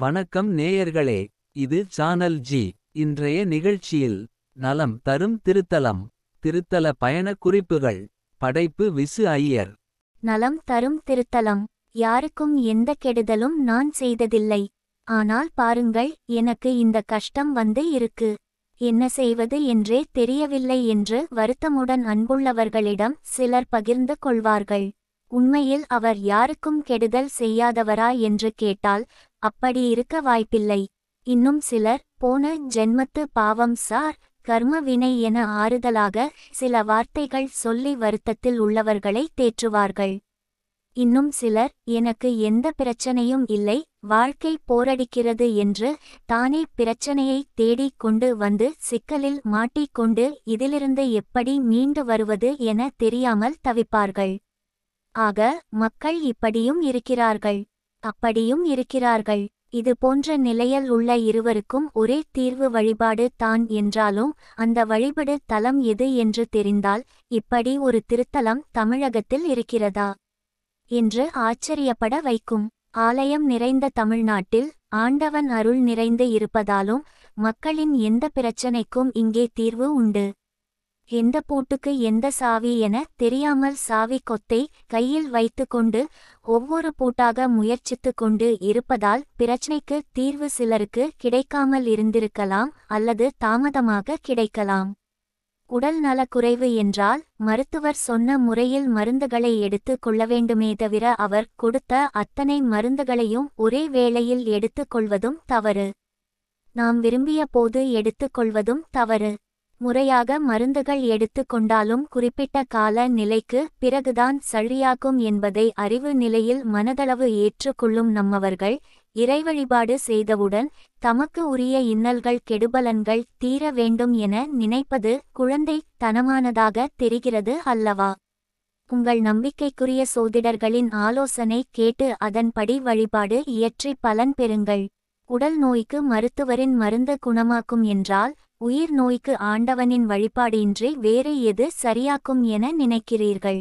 வணக்கம் நேயர்களே இது சானல் ஜி இன்றைய நிகழ்ச்சியில் நலம் தரும் திருத்தலம் திருத்தல பயணக் குறிப்புகள் படைப்பு விசு ஐயர். நலம் தரும் திருத்தலம் யாருக்கும் எந்த கெடுதலும் நான் செய்ததில்லை. ஆனால் பாருங்கள் எனக்கு இந்த கஷ்டம் வந்து இருக்கு. என்ன செய்வது என்றே தெரியவில்லை என்று வருத்தமுடன் அன்புள்ளவர்களிடம் சிலர் பகிர்ந்து கொள்வார்கள். உண்மையில் அவர் யாருக்கும் கெடுதல் செய்யாதவரா என்று கேட்டால் அப்படி இருக்க வாய்ப்பில்லை. இன்னும் சிலர் போன ஜென்மத்து பாவம் சார் கர்ம வினை என ஆறுதலாக சில வார்த்தைகள் சொல்லி வருத்தத்தில் உள்ளவர்களை தேற்றுவார்கள். இன்னும் சிலர் எனக்கு எந்த பிரச்சனையும் இல்லை வாழ்க்கை போரடிக்கிறது என்று தானே பிரச்சனையை தேடிக் கொண்டு வந்து சிக்கலில் மாட்டிக்கொண்டு இதிலிருந்து எப்படி மீண்டு வருவது என தெரியாமல் தவிப்பார்கள். ஆக மக்கள் இப்படியும் இருக்கிறார்கள். அப்படியும் இருக்கிறார்கள். இது போன்ற நிலையில் உள்ள இருவருக்கும் ஒரே தீர்வு வழிபாடு தான் என்றாலும் அந்த வழிபடு தலம் எது என்று தெரிந்தால் இப்படி ஒரு திருத்தலம் தமிழகத்தில் இருக்கிறதா? என்று ஆச்சரியப்பட வைக்கும். ஆலயம் நிறைந்த தமிழ்நாட்டில் ஆண்டவன் அருள் நிறைந்து இருப்பதாலும் மக்களின் எந்த பிரச்சனைக்கும் இங்கே தீர்வு உண்டு. எந்த பூட்டுக்கு எந்த சாவி என தெரியாமல் சாவி கொத்தை கையில் வைத்துக்கொண்டு ஒவ்வொரு பூட்டாக முயற்சித்து கொண்டு இருப்பதால் பிரச்சினைக்கு தீர்வு சிலருக்கு கிடைக்காமல் இருந்திருக்கலாம் அல்லது தாமதமாக கிடைக்கலாம். உடல் நலக்குறைவு என்றால் மருத்துவர் சொன்ன முறையில் மருந்துகளை எடுத்து கொள்ள வேண்டுமே தவிர அவர் கொடுத்த அத்தனை மருந்துகளையும் ஒரே வேளையில் எடுத்துக் கொள்வதும் தவறு. நாம் விரும்பிய போது எடுத்துக் கொள்வதும் தவறு. முறையாக மருந்துகள் எடுத்து கொண்டாலும் குறிப்பிட்ட கால நிலைக்கு பிறகுதான் சரியாகும் என்பதை அறிவு நிலையில் மனதளவு ஏற்றுக்கொள்ளும் நம்மவர்கள் இறைவழிபாடு செய்தவுடன் தமக்கு உரிய இன்னல்கள் கெடுபலன்கள் தீர வேண்டும் என நினைப்பது குழந்தை தனமானதாக தெரிகிறது அல்லவா? உங்கள் நம்பிக்கைக்குரிய சோதிடர்களின் ஆலோசனை கேட்டு அதன்படி வழிபாடு இயற்றி பலன் பெறுங்கள். உடல் நோய்க்கு மருத்துவரின் மருந்து குணமாக்கும் என்றால் உயிர் நோய்க்கு ஆண்டவனின் வழிபாடு இன்றி வேறு எது சரியாக்கும் என நினைக்கிறீர்கள்?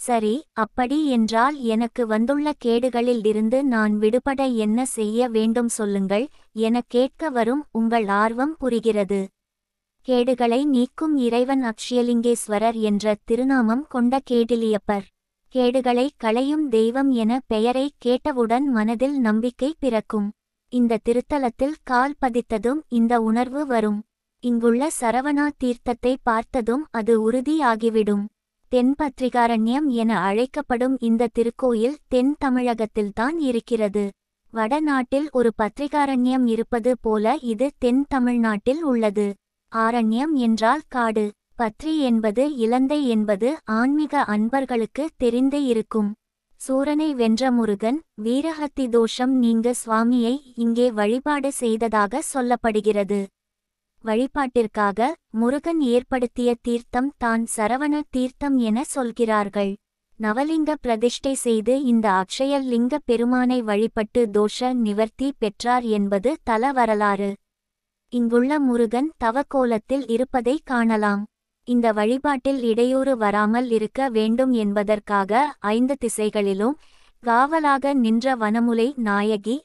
சரி அப்படி என்றால் எனக்கு வந்துள்ள கேடுகளில் இருந்து நான் விடுபட என்ன செய்ய வேண்டும் சொல்லுங்கள் என கேட்க வரும் உங்கள் ஆர்வம் புரிகிறது. கேடுகளை நீக்கும் இறைவன் அக்ஷயலிங்கேஸ்வரர் என்ற திருநாமம் கொண்ட கேடிலியப்பர். கேடுகளை களையும் தெய்வம் என பெயரை கேட்டவுடன் மனதில் நம்பிக்கை பிறக்கும். இந்த திருத்தலத்தில் கால் பதித்ததும் இந்த உணர்வு வரும். இங்குள்ள சரவணா தீர்த்தத்தை பார்த்ததும் அது உறுதியாகிவிடும். தென்பத்திரிகாரண்யம் என அழைக்கப்படும் இந்த திருக்கோயில் தென் தமிழகத்தில்தான் இருக்கிறது. வடநாட்டில் ஒரு பத்திரிகாரண்யம் இருப்பது போல இது தென் தமிழ்நாட்டில் உள்ளது. ஆரண்யம் என்றால் காடு. பத்ரி என்பது இலந்தை என்பது ஆன்மீக அன்பர்களுக்கு தெரிந்தே இருக்கும். சூரனை வென்ற முருகன் வீரஹத்தி தோஷம் நீங்க சுவாமியை இங்கே வழிபாடு செய்ததாக சொல்லப்படுகிறது. வழிபாட்டிற்காக முருகன் ஏற்படுத்திய தீர்த்தம் தான் சரவண தீர்த்தம் என சொல்கிறார்கள். நவலிங்க பிரதிஷ்டை செய்து இந்த அக்ஷயல் லிங்க பெருமானை வழிபட்டு தோஷ நிவர்த்தி பெற்றார் என்பது தல வரலாறு. இங்குள்ள முருகன் தவக்கோலத்தில் இருப்பதை காணலாம். இந்த வழிபாட்டில் இடையூறு வராமல் இருக்க வேண்டும் என்பதற்காக ஐந்து திசைகளிலும் காவலாக நின்ற வனமுலை நாயகி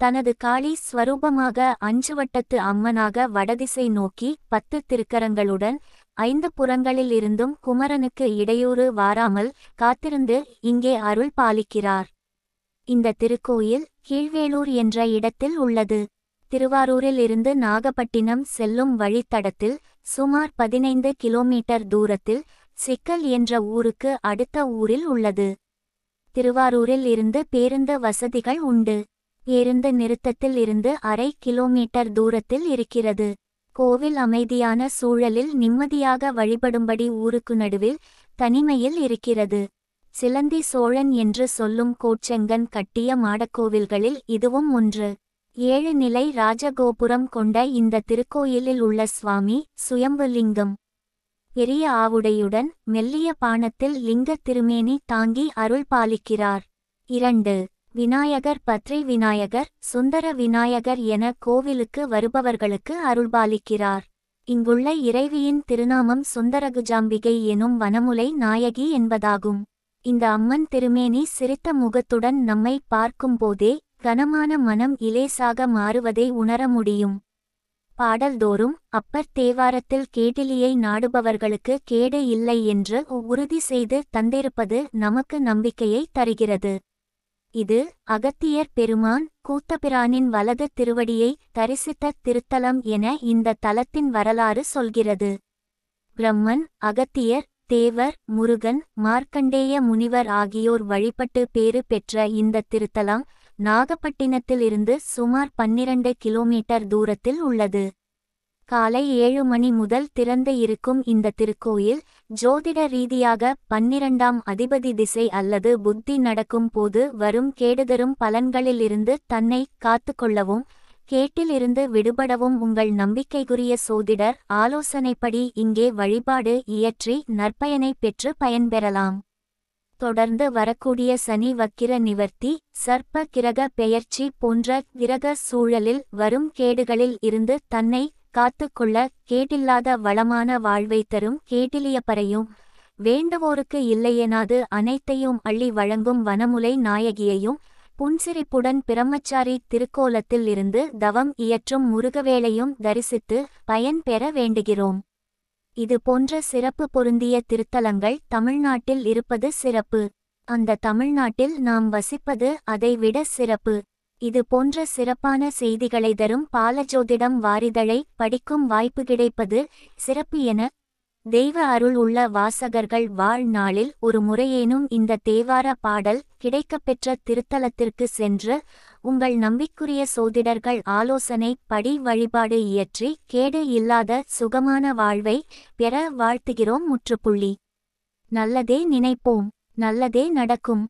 தனது காளி ஸ்வரூபமாக அஞ்சுவட்டத்து அம்மனாக வடதிசை நோக்கி பத்து திருக்கரங்களுடன் ஐந்து புறங்களில் இருந்தும் குமரனுக்கு இடையூறு வாராமல் காத்திருந்து இங்கே அருள் பாலிக்கிறார். இந்த திருக்கோயில் கீழ்வேலூர் என்ற இடத்தில் உள்ளது. திருவாரூரில் இருந்து நாகப்பட்டினம் செல்லும் வழித்தடத்தில் சுமார் பதினைந்து கிலோமீட்டர் தூரத்தில் சிக்கல் என்ற ஊருக்கு அடுத்த ஊரில் உள்ளது. திருவாரூரில் இருந்து பேருந்து வசதிகள் உண்டு. பேருந்து நிறுத்தத்தில் இருந்து அரை கிலோமீட்டர் தூரத்தில் இருக்கிறது. கோவில் அமைதியான சூழலில் நிம்மதியாக வழிபடும்படி ஊருக்கு நடுவில் தனிமையில் இருக்கிறது. சிலந்தி சோழன் என்று சொல்லும் கோச்செங்கன் கட்டிய மாடக்கோவில்களில் இதுவும் ஒன்று. ஏழு நிலை ராஜகோபுரம் கொண்ட இந்த திருக்கோயிலில் உள்ள சுவாமி சுயம்புலிங்கம். பெரிய ஆவுடையுடன் மெல்லிய பானத்தில் லிங்க திருமேனி தாங்கி அருள் பாலிக்கிறார். இரண்டு விநாயகர் பத்ரி விநாயகர் சுந்தர விநாயகர் என கோவிலுக்கு வருபவர்களுக்கு அருள்பாலிக்கிறார் இங்குள்ள இறைவியின் திருநாமம் சுந்தரகுஜாம்பிகை எனும் வனமுலை நாயகி என்பதாகும். இந்த அம்மன் திருமேனி சிரித்த முகத்துடன் நம்மை பார்க்கும்போதே கனமான மனம் இலேசாக மாறுவதை உணர முடியும். பாடல்தோறும் அப்பர் தேவாரத்தில் கேடிலியை நாடுபவர்களுக்கு கேடு இல்லை என்று உறுதி செய்து தந்திருப்பது நமக்கு நம்பிக்கையை தருகிறது. இது அகத்தியர் பெருமான் கூத்தபிரானின் வலது திருவடியை தரிசித்த திருத்தலம் என இந்த தலத்தின் வரலாறு சொல்கிறது. பிரம்மன் அகத்தியர் தேவர் முருகன் மார்க்கண்டேய முனிவர் ஆகியோர் வழிபட்டு பேறு பெற்ற இந்த திருத்தலம் நாகப்பட்டினத்திலிருந்து சுமார் பன்னிரண்டு கிலோமீட்டர் தூரத்தில் உள்ளது. காலை ஏழு மணி முதல் திறந்து இருக்கும் இந்த திருக்கோயில் ஜோதிட ரீதியாக பன்னிரண்டாம் அதிபதி திசை அல்லது புத்தி நடக்கும் போது வரும் கேடுதரும் பலன்களிலிருந்து தன்னை காத்துக்கொள்ளவும் கேட்டிலிருந்து விடுபடவும் உங்கள் நம்பிக்கைக்குரிய சோதிடர் ஆலோசனைப்படி இங்கே வழிபாடு இயற்றி நற்பயனை பெற்று பயன்பெறலாம். தொடர்ந்து வரக்கூடிய சனி வக்கிர நிவர்த்தி சர்ப்ப கிரக பெயர்ச்சி போன்ற கிரக சூழலில் வரும் கேடுகளில் இருந்து தன்னை காத்துக்கொள்ள கேட்டில்லாத வளமான வாழ்வை தரும் கேட்டிலியப்பரையும் வேண்டுவோருக்கு இல்லையெனாது அனைத்தையும் அள்ளி வழங்கும் வனமுலை நாயகியையும் புன்சிரிப்புடன் பிரம்மச்சாரி திருக்கோலத்தில் இருந்து தவம் இயற்றும் முருகவேளையும் தரிசித்து பயன் பெற வேண்டுகிறோம். இது போன்ற சிறப்பு பொருந்திய திருத்தலங்கள் தமிழ்நாட்டில் இருப்பது சிறப்பு. அந்த தமிழ்நாட்டில் நாம் வசிப்பது அதைவிட சிறப்பு. இது போன்ற சிறப்பான செய்திகளை தரும் பாலஜோதிடம் வாரிதழை படிக்கும் வாய்ப்பு கிடைப்பது சிறப்பு என தெய்வ அருள் உள்ள வாசகர்கள் வாழ்நாளில் ஒரு முறையேனும் இந்த தேவார பாடல் கிடைக்கப்பெற்ற திருத்தலத்திற்கு சென்று உங்கள் நம்பிக்குரிய சோதிடர்கள் ஆலோசனை படி வழிபாடு இயற்றி கேடு இல்லாத சுகமான வாழ்வை பெற வாழ்த்துகிறோம் முற்றுப்புள்ளி. நல்லதே நினைப்போம் நல்லதே நடக்கும்.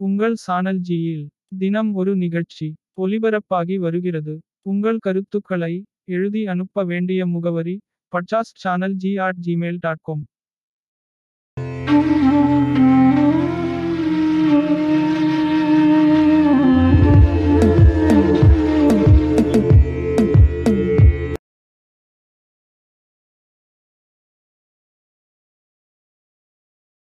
உங்கள் சானல் ஜியில் தினம் ஒரு நிகழ்ச்சி ஒலிபரப்பாகி வருகிறது. உங்கள் கருத்துக்களை எழுதி அனுப்ப வேண்டிய முகவரி பட்சாஸ் channel G at Gmail dot com